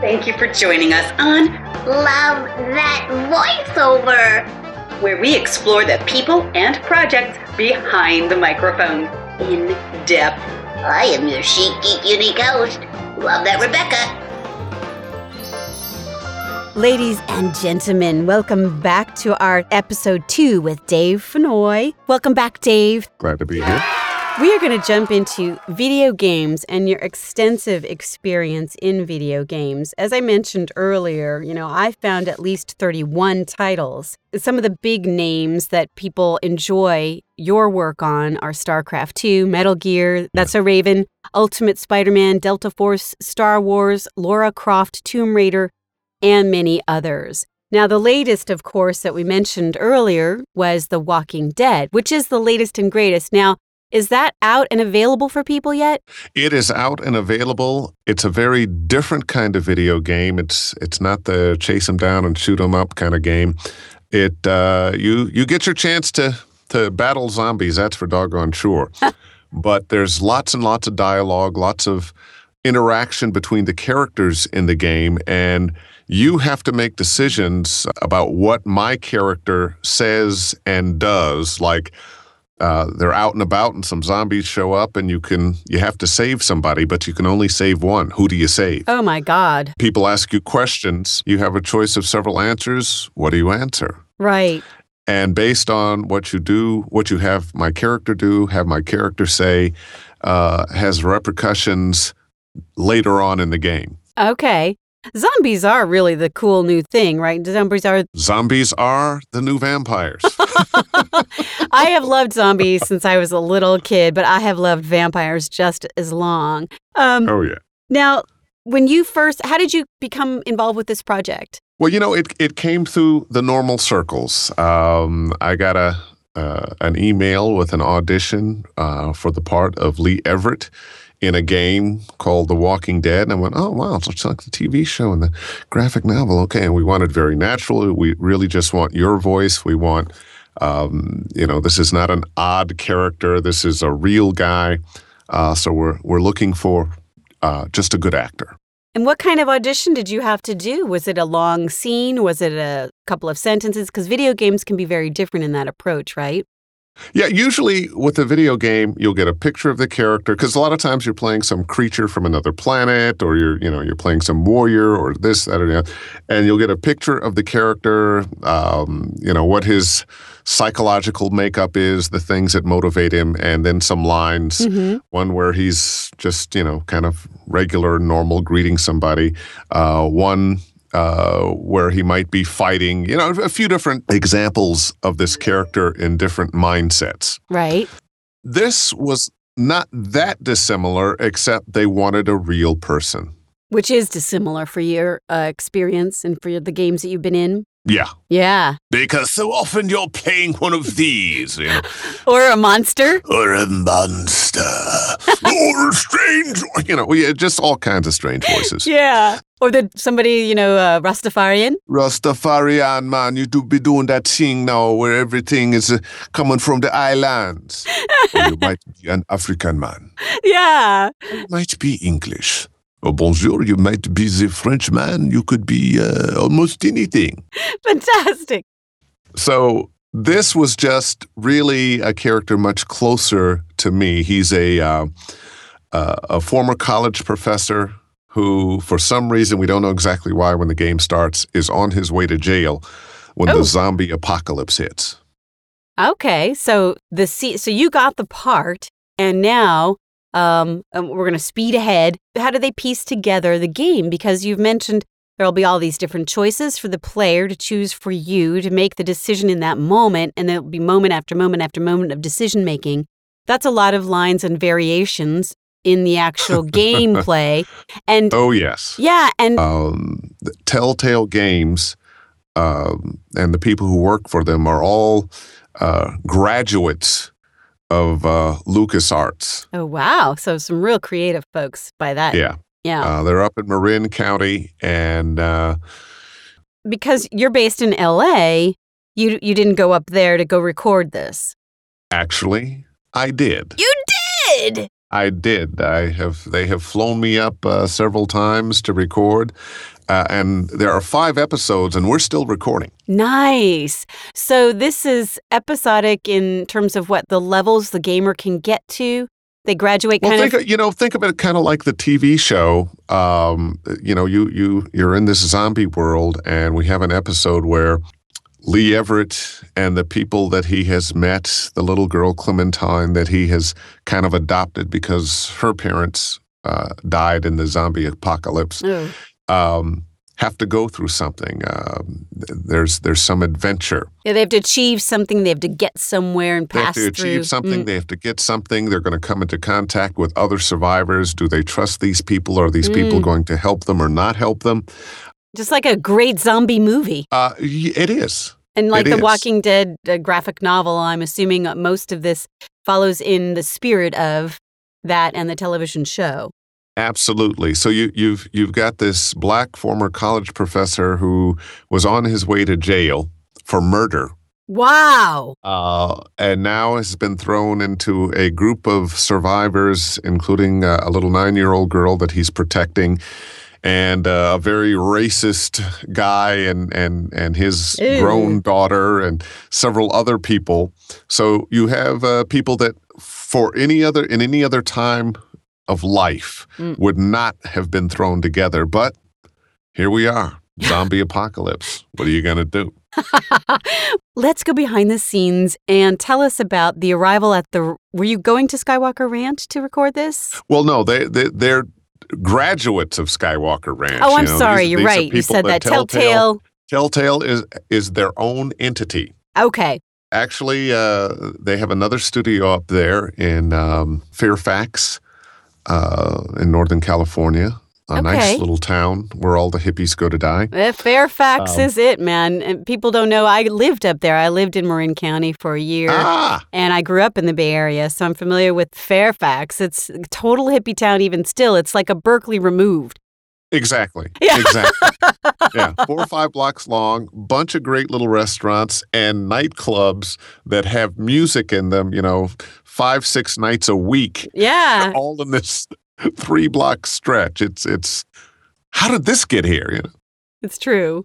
Thank you for joining us on Love that voiceover. where we explore the people and projects behind the microphone in depth. I am your chic, geek, unique host. Love that, Rebecca. Ladies and gentlemen, welcome back to our episode two with Dave Fennoy. Welcome back, Dave. Glad to be here. We are going to jump into video games and your extensive experience in video games. As I mentioned earlier, you know, I found at least 31 titles. Some of the big names that people enjoy your work on are StarCraft 2, Metal Gear, That's So Raven, Ultimate Spider Man, Delta Force, Star Wars, Laura Croft, Tomb Raider, and many others. Now, the latest, of course, that we mentioned earlier was The Walking Dead, which is the latest and greatest. Now, is that out and available for people yet? It is out and available. It's a very different kind of video game. It's it's not the chase them down and shoot them up kind of game. It uh, you you get your chance to to battle zombies. That's for doggone sure. but there's lots and lots of dialogue, lots of interaction between the characters in the game, and you have to make decisions about what my character says and does. Like uh, they're out and about and some zombies show up and you can you have to save somebody but you can only save one who do you save Oh my God. people ask you questions you have a choice of several answers what do you answer Right. and based on what you do what you have my character do have my character say uh, has repercussions later on in the game Okay. Zombies are really the cool new thing, right? Zombies are. zombies are the new vampires I have loved zombies since I was a little kid, but I have loved vampires just as long. Um, oh yeah now, when you first, how did you become involved with this project? Well, you know, it it came through the normal circles. Um, I got a uh, an email with an audition uh, for the part of Lee Everett in a game called The Walking Dead, and I went, "Oh wow, it's like the TV show and the graphic novel." Okay, and we want it very natural. We really just want your voice. We want, um, you know, this is not an odd character. This is a real guy. Uh, so we're we're looking for uh, just a good actor. And what kind of audition did you have to do? Was it a long scene? Was it a couple of sentences? Because video games can be very different in that approach, right? Yeah, usually with a video game, you'll get a picture of the character because a lot of times you're playing some creature from another planet, or you're you know you're playing some warrior or this that or that, and you'll get a picture of the character, um, you know what his psychological makeup is, the things that motivate him, and then some lines. Mm-hmm. One where he's just you know kind of regular, normal, greeting somebody. Uh, one uh, where he might be fighting. You know, a few different examples of this character in different mindsets. Right. This was not that dissimilar, except they wanted a real person. Which is dissimilar for your uh, experience and for the games that you've been in. Yeah. Yeah. Because so often you're playing one of these, you know, Or a monster. or a monster, or a strange, you know, yeah, just all kinds of strange voices. Yeah. Or the somebody, you know, uh, Rastafarian. Rastafarian man, you do be doing that thing now where everything is uh, coming from the islands. or you might be an African man. Yeah. You might be English. Oh, bonjour, you might be the Frenchman. You could be uh, almost anything. Fantastic. So this was just really a character much closer to me. He's a uh, uh, a former college professor who, for some reason, we don't know exactly why, when the game starts, is on his way to jail when Oh. the zombie apocalypse hits. Okay. So the se- so you got the part, and now um, we're going to speed ahead. How do they piece together the game? Because you've mentioned there'll be all these different choices for the player to choose for you to make the decision in that moment, and there'll be moment after moment after moment of decision making. That's a lot of lines and variations in the actual gameplay. And Oh yes. yeah, and um, the Telltale Games um, and the people who work for them are all uh, graduates of uh, LucasArts. oh wow, so some real creative folks by that. Yeah, Yeah. uh, they're up in Marin County, and uh, because you're based in LA, you you didn't go up there to go record this. actually, I did. You did. I did. I have. They have flown me up uh, several times to record, uh, and there are five episodes, and we're still recording. Nice. So this is episodic in terms of what the levels the gamer can get to. They graduate Well, kind think of. of, you know, think of it kind of like the TV show. Um, you know, you you you're in this zombie world, and we have an episode where Lee Everett and the people that he has met, the little girl Clementine that he has kind of adopted because her parents uh, died in the zombie apocalypse, Oh, um, have to go through something. Um, there's there's some adventure. yeah, they have to achieve something. They have to get somewhere and pass. They have to through. achieve something. Mm. They have to get something. They're going to come into contact with other survivors. Do they trust these people? Are these people Mm. going to help them or not help them? Just like a great zombie movie. Uh, it is. And like It the is. Walking Dead uh, graphic novel, I'm assuming most of this follows in the spirit of that and the television show. Absolutely. So you, you've you've got this black former college professor who was on his way to jail for murder, Wow. uh, and now has been thrown into a group of survivors, including uh, a little nine-year-old girl that he's protecting, and uh, a very racist guy and and and his Ew. grown daughter and several other people. So you have uh, people that, for any other in any other time of life, Mm. would not have been thrown together, but here we are. Zombie apocalypse. What are you going to do? Let's go behind the scenes and tell us about the arrival at the. Were you going to Skywalker Ranch to record this? Well, no, they, they they're graduates of Skywalker Ranch. oh, I'm know. sorry. These- You're these right. You said that. Telltale. Telltale. Telltale is is their own entity. Okay. Actually, uh, they have another studio up there in um, Fairfax, uh, in Northern California. A Okay. nice little town where all the hippies go to die. Uh, Fairfax Um, is it, man. And people don't know. I lived up there. I lived in Marin County for a year. Ah, And I grew up in the Bay Area, so I'm familiar with Fairfax. It's a total hippie town, even still. It's like a Berkeley removed. Exactly. Yeah. Exactly. yeah, four or five blocks long, bunch of great little restaurants and nightclubs that have music in them, you know, five, six nights a week, Yeah. all in this three block stretch. It's, it's, how did this get here? You know? It's true.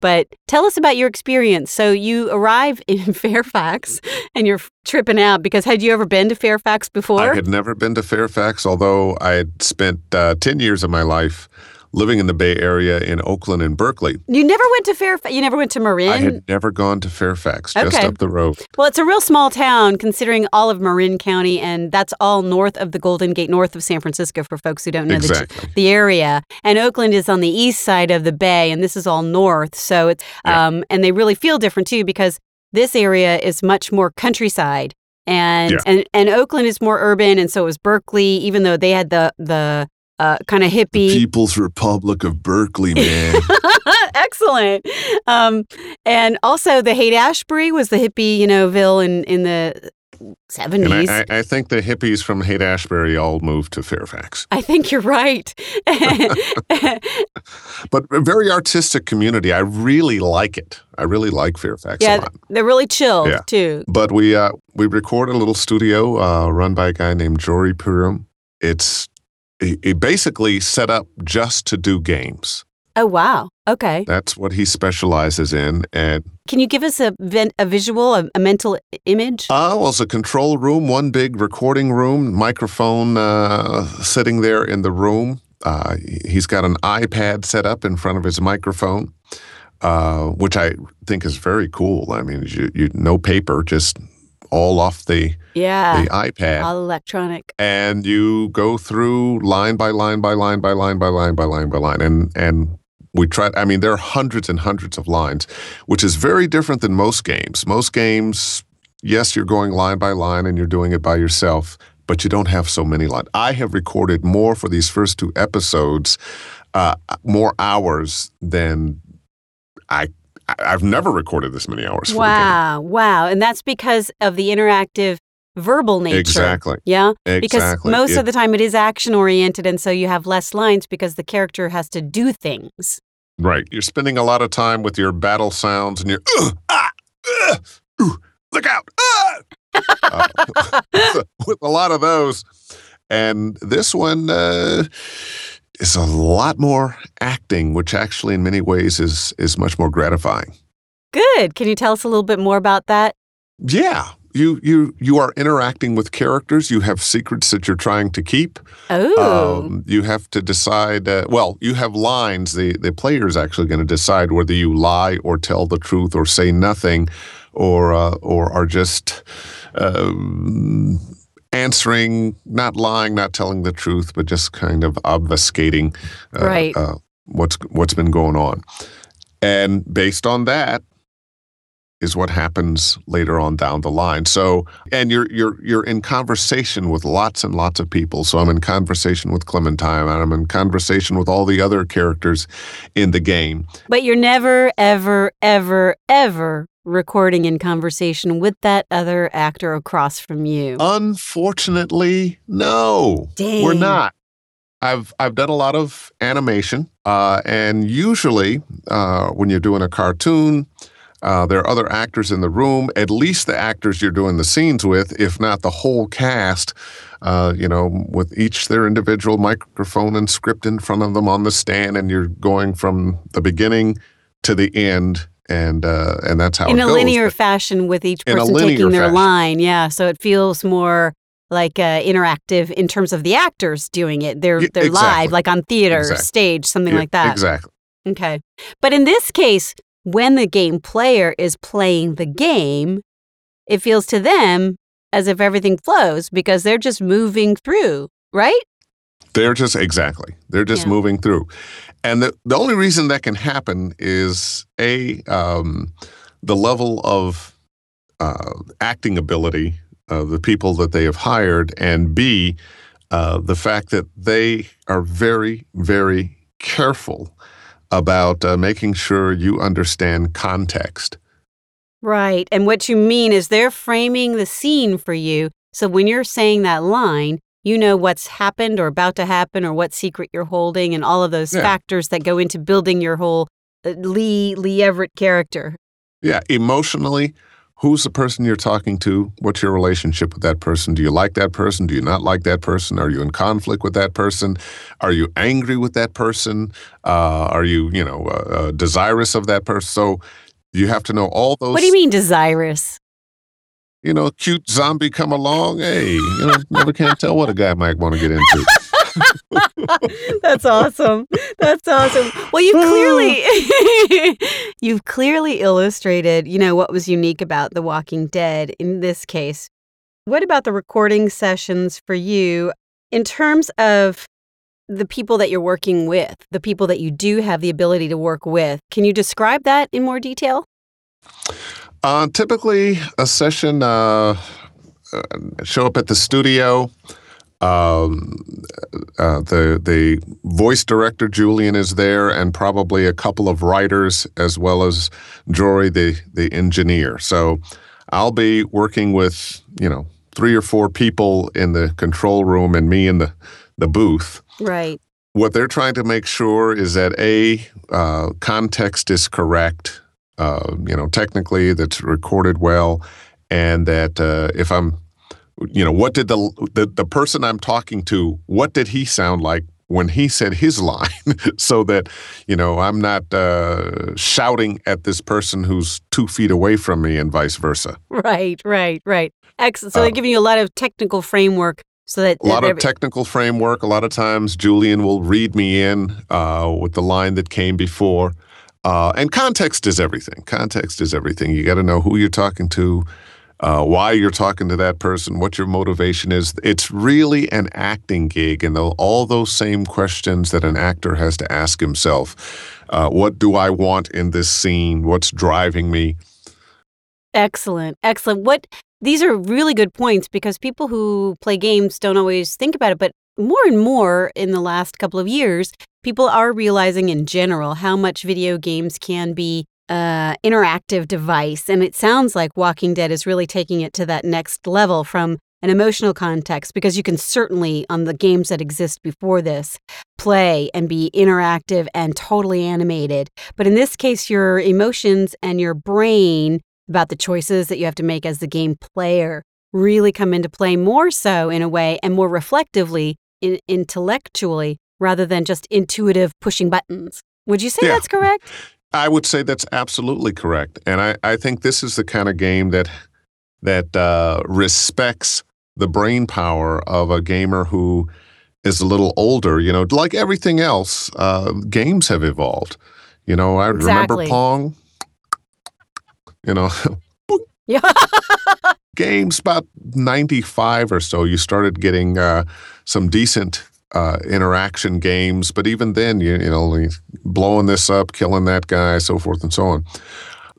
But tell us about your experience. So you arrive in Fairfax and you're tripping out because had you ever been to Fairfax before? I had never been to Fairfax, although I had spent uh, 10 years of my life living in the Bay Area in Oakland and Berkeley. you never went to Fairfax. You never went to Marin. I had never gone to Fairfax, just Okay. up the road. Well, it's a real small town considering all of Marin County, and that's all north of the Golden Gate, north of San Francisco for folks who don't know the, Exactly. the area. And Oakland is on the east side of the bay, and this is all north. So it's, Yeah. um, and they really feel different too because this area is much more countryside. And, Yeah. and and Oakland is more urban, and so is Berkeley. Even though they had the the uh, kind of hippie, People's Republic of Berkeley, man. Excellent. Um, and also the Haight Ashbury was the hippie, you know, ville in, in the 70s. I, I, I think the hippies from Haight Ashbury all moved to Fairfax. I think you're right. But a very artistic community. I really like it. I really like Fairfax a yeah, lot. they're really chilled Yeah. too. But we uh, we recorded a little studio uh, run by a guy named Jory Prum. It's he, he basically set up just to do games. Oh, wow. Okay. That's what he specializes in. And Can you give us a, a visual, a, a mental image? uh, well, it's a control room, one big recording room, microphone uh, sitting there in the room. Uh, he's got an iPad set up in front of his microphone, uh, which I think is very cool. I mean, you, you no paper, just all off the, yeah. the iPad. All electronic. and you go through line by line by line by line by line by line by line and and we try i mean there are hundreds and hundreds of lines which is very different than most games most games yes you're going line by line and you're doing it by yourself but you don't have so many lines i have recorded more for these first two episodes uh, more hours than i I- i've never recorded this many hours Wow. Wow. And that's because of the interactive verbal nature. exactly Yeah. Exactly. Because most It- of the time it is action oriented, and so you have less lines because the character has to do things. Right. You're spending a lot of time with your battle sounds and your "Ugh, ah, ooh, look out. Ah! Uh, with a lot of those. and this one uh, is a lot more acting, which actually, in many ways, is is much more gratifying. Good. Can you tell us a little bit more about that? Yeah, you you you are interacting with characters. You have secrets that you're trying to keep. Oh, Um, you have to decide. Uh, well, you have lines. The the player is actually going to decide whether you lie or tell the truth or say nothing, or uh, or are just um, answering, not lying, not telling the truth, but just kind of obfuscating uh, Right. uh, what's what's been going on. And based on that is what happens later on down the line. So, and you're you're you're in conversation with lots and lots of people. So I'm in conversation with Clementine, and I'm in conversation with all the other characters in the game. but you're never, ever, ever, ever recording in conversation with that other actor across from you. Unfortunately, no, Dang. we're not. I've I've done a lot of animation, uh, and usually uh, when you're doing a cartoon, uh, there are other actors in the room. At least the actors you're doing the scenes with, if not the whole cast. Uh, you know, with each their individual microphone and script in front of them on the stand, and you're going from the beginning to the end, and uh, and that's how in a goes. linear fashion with each person taking their fashion. line. Yeah, so it feels more like uh, interactive in terms of the actors doing it. They're Yeah, they're exactly. live, like on theater, Exactly. stage, something Yeah, like that. Exactly. Okay, but in this case, when the game player is playing the game, it feels to them as if everything flows because they're just moving through, right? They're just exactly. They're just Yeah. moving through, and the the only reason that can happen is a um, the level of uh, acting ability of the people that they have hired, and b uh, the fact that they are very very careful about uh, making sure you understand context. Right. And what you mean is they're framing the scene for you. So when you're saying that line, you know what's happened or about to happen or what secret you're holding and all of those Yeah. factors that go into building your whole uh, Lee Lee Everett character. Yeah, emotionally, who's the person you're talking to? What's your relationship with that person? Do you like that person? Do you not like that person? Are you in conflict with that person? Are you angry with that person? Uh, are you, you know, uh, uh, desirous of that person? So you have to know all those. What do you mean desirous? You know, cute zombie come along. Hey, you know, never can tell what a guy might want to get into. That's awesome. That's awesome. Well, you've clearly you've clearly illustrated, you know, what was unique about The Walking Dead in this case. What about the recording sessions for you in terms of the people that you're working with, the people that you do have the ability to work with? Can you describe that in more detail? Uh, typically, a session uh, uh, show up at the studio. Um, uh, the the voice director Julian is there, and probably a couple of writers as well as Jory, the the engineer. So I'll be working with you know three or four people in the control room and me in the the booth Right. what they're trying to make sure is that a uh, context is correct uh, you know technically that's recorded well and that uh, if i'm you know what did the, the the person i'm talking to what did he sound like when he said his line so that you know i'm not uh, shouting at this person who's two feet away from me and vice versa Right, right, right. Excellent. So they're giving you a lot of technical framework so that a lot of technical framework. A lot of times, Julian will read me in uh, with the line that came before. Uh, and context is everything. Context is everything. You got to know who you're talking to, uh, why you're talking to that person, what your motivation is. It's really an acting gig, and all those same questions that an actor has to ask himself. Uh, what do I want in this scene? What's driving me? Excellent. Excellent. What these are really good points because people who play games don't always think about it, but more and more in the last couple of years, people are realizing in general how much video games can be uh interactive device and it sounds like Walking Dead is really taking it to that next level from an emotional context because you can certainly on the games that exist before this play and be interactive and totally animated. But in this case your emotions and your brain about the choices that you have to make as the game player really come into play more so in a way and more reflectively, in, intellectually, rather than just intuitive pushing buttons. Would you say Yeah. that's correct? I would say that's absolutely correct, and I, I think this is the kind of game that that uh, respects the brain power of a gamer who is a little older. You know, like everything else, uh, games have evolved. You know, I remember Pong. You know, Yeah. games about 95 or so you started getting uh, some decent uh, interaction games but even then you, you know blowing this up killing that guy so forth and so on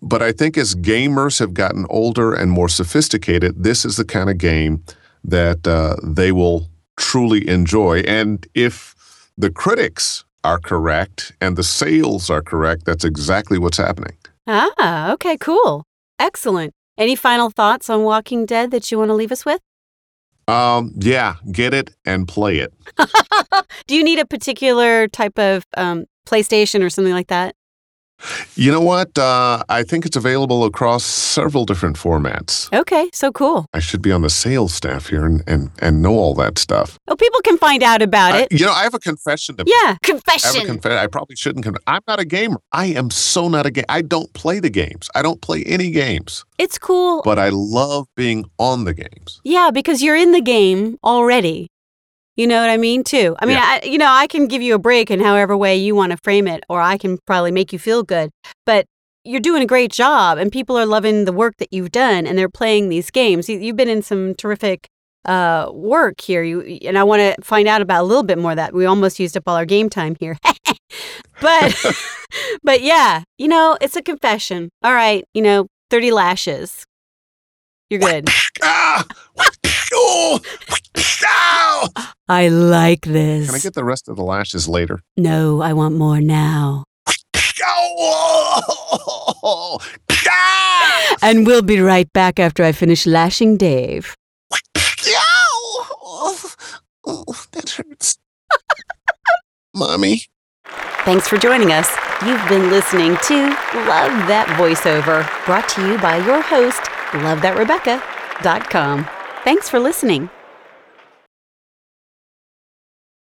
but i think as gamers have gotten older and more sophisticated this is the kind of game that uh, they will truly enjoy and if the critics are correct and the sales are correct that's exactly what's happening Ah, okay, cool. Excellent. Any final thoughts on Walking Dead that you want to leave us with? um, yeah get it and play it Do you need a particular type of um, PlayStation or something like that? You know what? Uh, I think it's available across several different formats. Okay, so cool. I should be on the sales staff here and, and, and know all that stuff. Oh, people can find out about I- it. you know, I have a confession to Yeah, I have a confession. I probably shouldn't. Con- I'm not a gamer. I am so not a game. I don't play the games. I don't play any games. it's cool. But I love being on the games. Yeah, because you're in the game already. You know what I mean, too. I mean, Yeah. I, you know, I can give you a break in however way you want to frame it, or I can probably make you feel good. But you're doing a great job, and people are loving the work that you've done, and they're playing these games. You, you've been in some terrific uh, work here, you, and I want to find out about a little bit more of that. We almost used up all our game time here, but, but yeah, you know, it's a confession. All right, you know, thirty lashes. You're good. Ah! Oh! Ow! I like this. Can I get the rest of the lashes later? No, I want more now. And we'll be right back after I finish lashing Dave. Oh, that hurts. Mommy. Thanks for joining us. You've been listening to Love That Voiceover, brought to you by your host, lovethatrebecca.com. Thanks for listening.